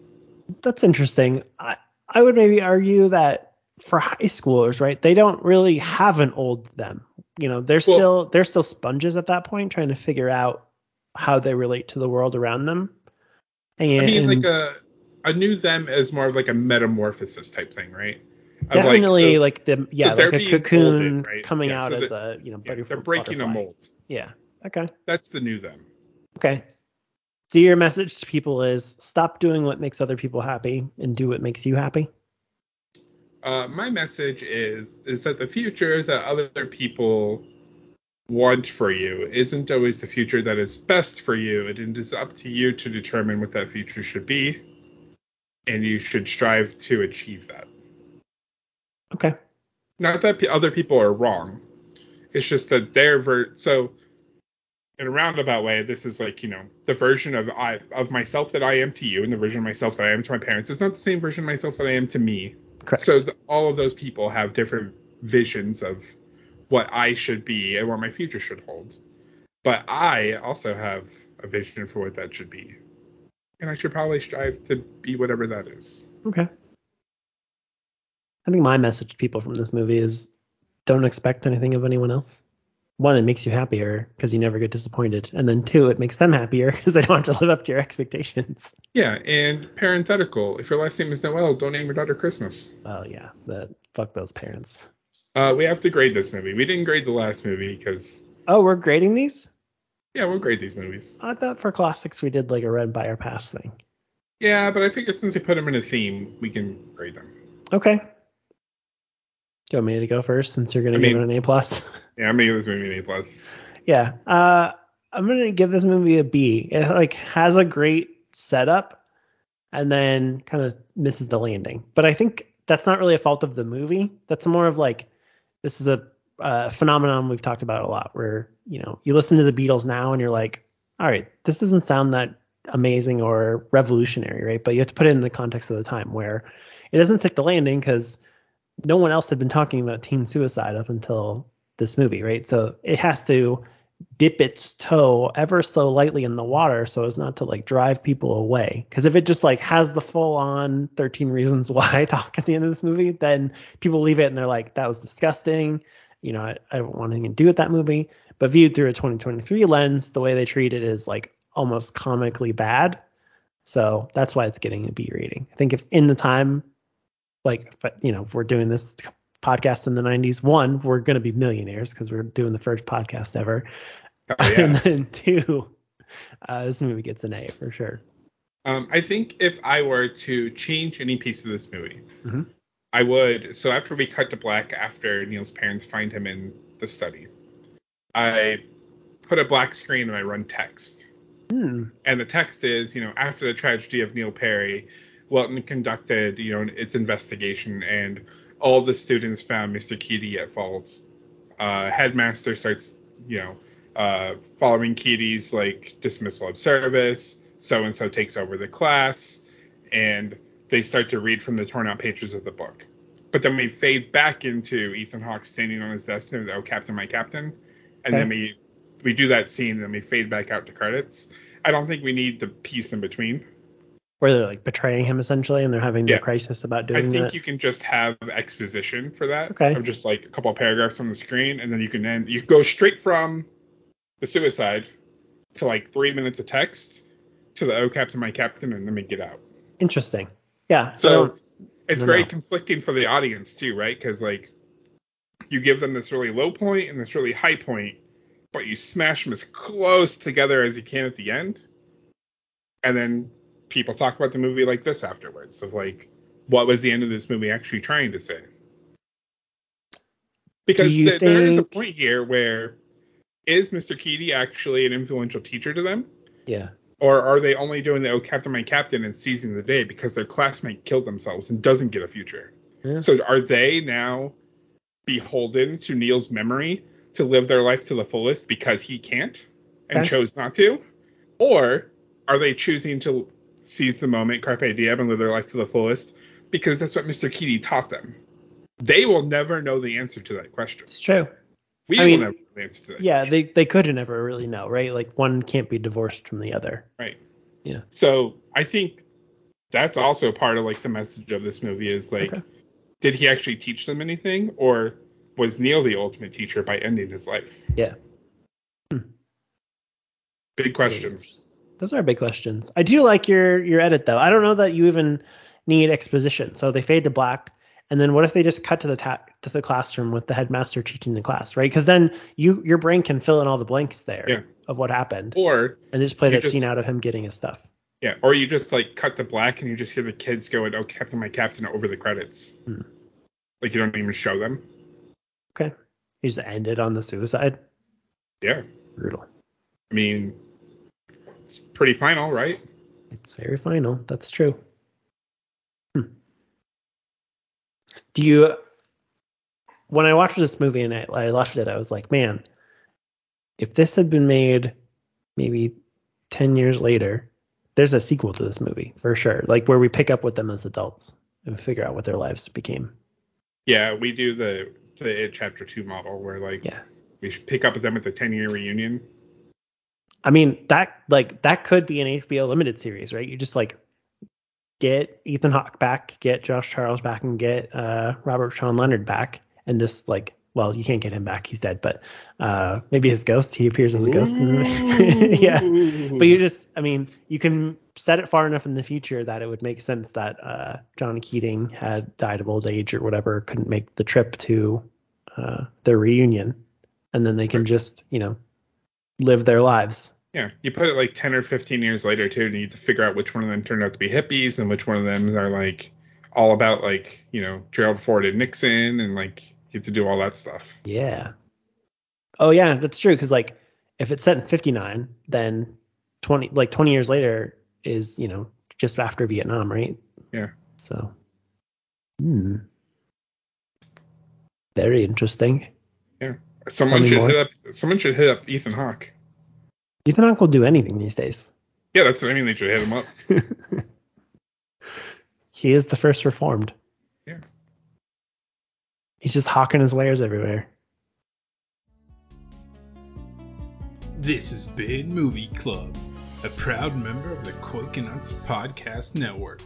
C: That's interesting. I, I would maybe argue that for high schoolers, right, they don't really have an old them. You know, they're
A: Well-
C: still they're still sponges at that point, trying to figure out how they relate to the world around them. And
A: I mean like a a new them is more of like a metamorphosis type thing, right? Of, like,
C: definitely
A: so-
C: like, the yeah,
A: they're
C: like a cocoon
A: molded, right?
C: coming
A: Yeah,
C: out
A: so
C: as a you know
A: yeah, they're breaking
C: butterfly.
A: a mold.
C: Yeah. Okay.
A: That's the new them.
C: Okay. So your message to people is stop doing what makes other people happy and do what makes you happy.
A: Uh, my message is is that the future that other people want for you isn't always the future that is best for you. and It is up to you to determine what that future should be, and you should strive to achieve that.
C: Okay.
A: Not that p- other people are wrong. It's just that their ver- so in a roundabout way, this is like you know the version of I of myself that I am to you, and the version of myself that I am to my parents is not the same version of myself that I am to me.
C: Correct.
A: So the, all of those people have different visions of what I should be and what my future should hold. But I also have a vision for what that should be. And I should probably strive to be whatever that is.
C: Okay. I think my message to people from this movie is don't expect anything of anyone else. One, it makes you happier because you never get disappointed. And then two, it makes them happier because they don't have to live up to your expectations.
A: Yeah, and parenthetical. If your last name is Noel, don't name your daughter Christmas.
C: Oh yeah, that fuck those parents.
A: Uh, we have to grade this movie. We didn't grade the last movie because,
C: Oh, we're grading these?
A: Yeah, we'll grade these movies.
C: I thought for classics we did like a red by our pass thing.
A: Yeah, but I figured since they put them in a theme, we can grade them.
C: Okay. Do you want me to go first since you're gonna
A: I
C: give it an A plus?
A: Yeah, I'm gonna give this movie an A plus.
C: Yeah. Uh, I'm gonna give this movie a B. It like has a great setup, and then kind of misses the landing. But I think that's not really a fault of the movie. That's more of like this is a uh, phenomenon we've talked about a lot, where you know you listen to the Beatles now and you're like, all right, this doesn't sound that amazing or revolutionary, right? But you have to put it in the context of the time where it doesn't stick the landing because no one else had been talking about teen suicide up until this movie, right? So it has to dip its toe ever so lightly in the water so as not to like drive people away. Because if it just like has the full on 13 reasons why talk at the end of this movie, then people leave it and they're like, that was disgusting. You know, I, I don't want anything to do with that movie. But viewed through a 2023 lens, the way they treat it is like almost comically bad. So that's why it's getting a B rating. I think if in the time, like, but you know, if we're doing this podcast in the 90s, one, we're going to be millionaires because we're doing the first podcast ever.
A: Oh, yeah.
C: and then two, uh, this movie gets an A for sure.
A: Um, I think if I were to change any piece of this movie,
C: Mhm.
A: I would. So after we cut to black, after Neil's parents find him in the study, I put a black screen and I run text.
C: Hmm.
A: And the text is, you know, after the tragedy of Neil Perry, Welton conducted, you know, its investigation, and all the students found Mr. Keaty at fault. Uh, headmaster starts, you know, uh, following Keaty's like dismissal of service. So and so takes over the class, and they start to read from the torn out pages of the book. But then we fade back into Ethan Hawke standing on his desk and the "Oh Captain, My Captain," and then we we do that scene, and then we fade back out to credits. I don't think we need the piece in between.
C: Where they're like betraying him essentially, and they're having
A: Yeah.
C: the crisis about doing that.
A: I think
C: that.
A: you can just have exposition for that.
C: Okay.
A: Of just like a couple of paragraphs on the screen, and then you can end. You go straight from the suicide to like three minutes of text to the "Oh Captain, My Captain," and then we get out.
C: Interesting. Yeah.
A: So it's very
C: no.
A: conflicting for the audience too, right? Because like you give them this really low point and this really high point, but you smash them as close together as you can at the end, and then people talk about the movie like this afterwards of like what was the end of this movie actually trying to say? Because th- there is a point here where is Mr. Keaty actually an influential teacher to them?
C: yeah.
A: Or are they only doing the oh Captain My Captain and seizing the day because their classmate killed themselves and doesn't get a future?
C: Yeah.
A: So are they now beholden to Neil's memory to live their life to the fullest because he can't and chose not to? Or are they choosing to seize the moment, carpe diem, and live their life to the fullest because that's what Mr. Keaty taught them? They will never know the answer to that question.
C: It's true.
A: We
C: I
A: will
C: mean,
A: never know the answer to that.
C: Yeah, they they could never really know, right? Like one can't be divorced from the other.
A: Right.
C: Yeah.
A: So I think that's also part of like the message of this movie is like,
C: Okay.
A: did he actually teach them anything, or was Neil the ultimate teacher by ending his life?
C: Yeah. Hmm.
A: Big questions.
C: Those are big questions. I do like your your edit though. I don't know that you even need exposition. So they fade to black, and then what if they just cut to the ta- to the classroom with the headmaster teaching the class, right? Because then you your brain can fill in all the blanks there
A: Yeah.
C: of what happened,
A: Or
C: and just play that
A: just-
C: scene out of him getting his stuff.
A: yeah, or you just like cut to black and you just hear the kids going, "Oh, Captain, my Captain," over the credits.
C: Hmm.
A: Like you don't even show them.
C: Okay. You just end it on the suicide.
A: Yeah,
C: Brutal.
A: I mean, it's pretty final, right?
C: It's very final. That's true. Hmm. Do you? When I watched this movie and I, I left it, I was like, man, if this had been made maybe ten years later, there's a sequel to this movie for sure. Like where we pick up with them as adults and figure out what their lives became.
A: Yeah, we do the the It Chapter Two model where like
C: Yeah.
A: we should pick up with them at the 10 year reunion.
C: I mean, that like that could be an HBO limited series, right? You just like get Ethan Hawke back, get Josh Charles back, and get uh, Robert Sean Leonard back, and just like, well, you can't get him back; he's dead. But uh, maybe his ghost, he appears as a ghost. In the, yeah, but you just, I mean, you can set it far enough in the future that it would make sense that uh, John Keating had died of old age or whatever, couldn't make the trip to uh, their reunion, and then they can just, you know, live their lives.
A: Yeah, you put it like 10 or 15 years later too, and you have to figure out which one of them turned out to be hippies and which one of them are like all about like you know Gerald Ford and Nixon and like you have to do all that stuff.
C: Yeah. Oh yeah, that's true. Because like, if it's set in '59, then 20 like 20 years later is you know just after Vietnam, right?
A: Yeah.
C: So. Hmm. Very interesting. Yeah.
A: Someone
C: me
A: should hit up. Someone should hit up Ethan Hawke.
C: Ethan Hawke will do anything these days.
A: Yeah, that's what I mean. They should hit him up.
C: he is the first reformed.
A: Yeah.
C: He's just hawking his wares everywhere.
D: This has been Movie Club, a proud member of the Quakenauts Podcast Network.